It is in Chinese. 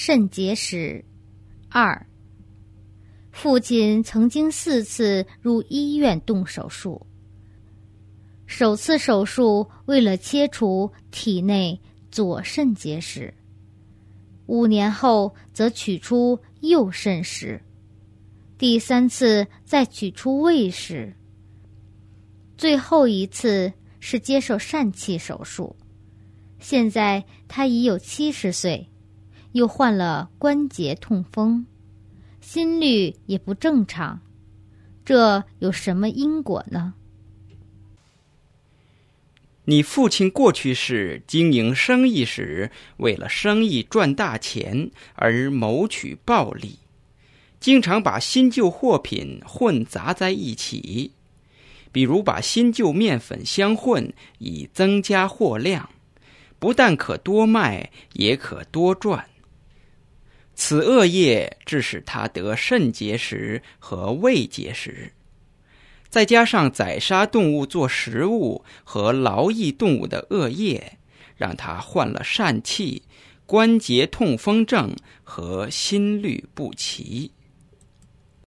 肾结石。二，父亲曾经四次入医院动手术。首次手术为了切除体内左肾结石，五年后则取出右肾石，第三次再取出胃石，最后一次是接受疝气手术。现在他已有七十岁，又患了关节痛风，心率也不正常，这有什么因果呢？你父亲过去是经营生意时，为了生意赚大钱而谋取暴利，经常把新旧货品混杂在一起，比如把新旧面粉相混以增加货量，不但可多卖，也可多赚。此恶业致使他得肾结石和胃结石。再加上宰杀动物做食物和劳役动物的恶业，让他患了疝气、关节痛风症和心律不齐。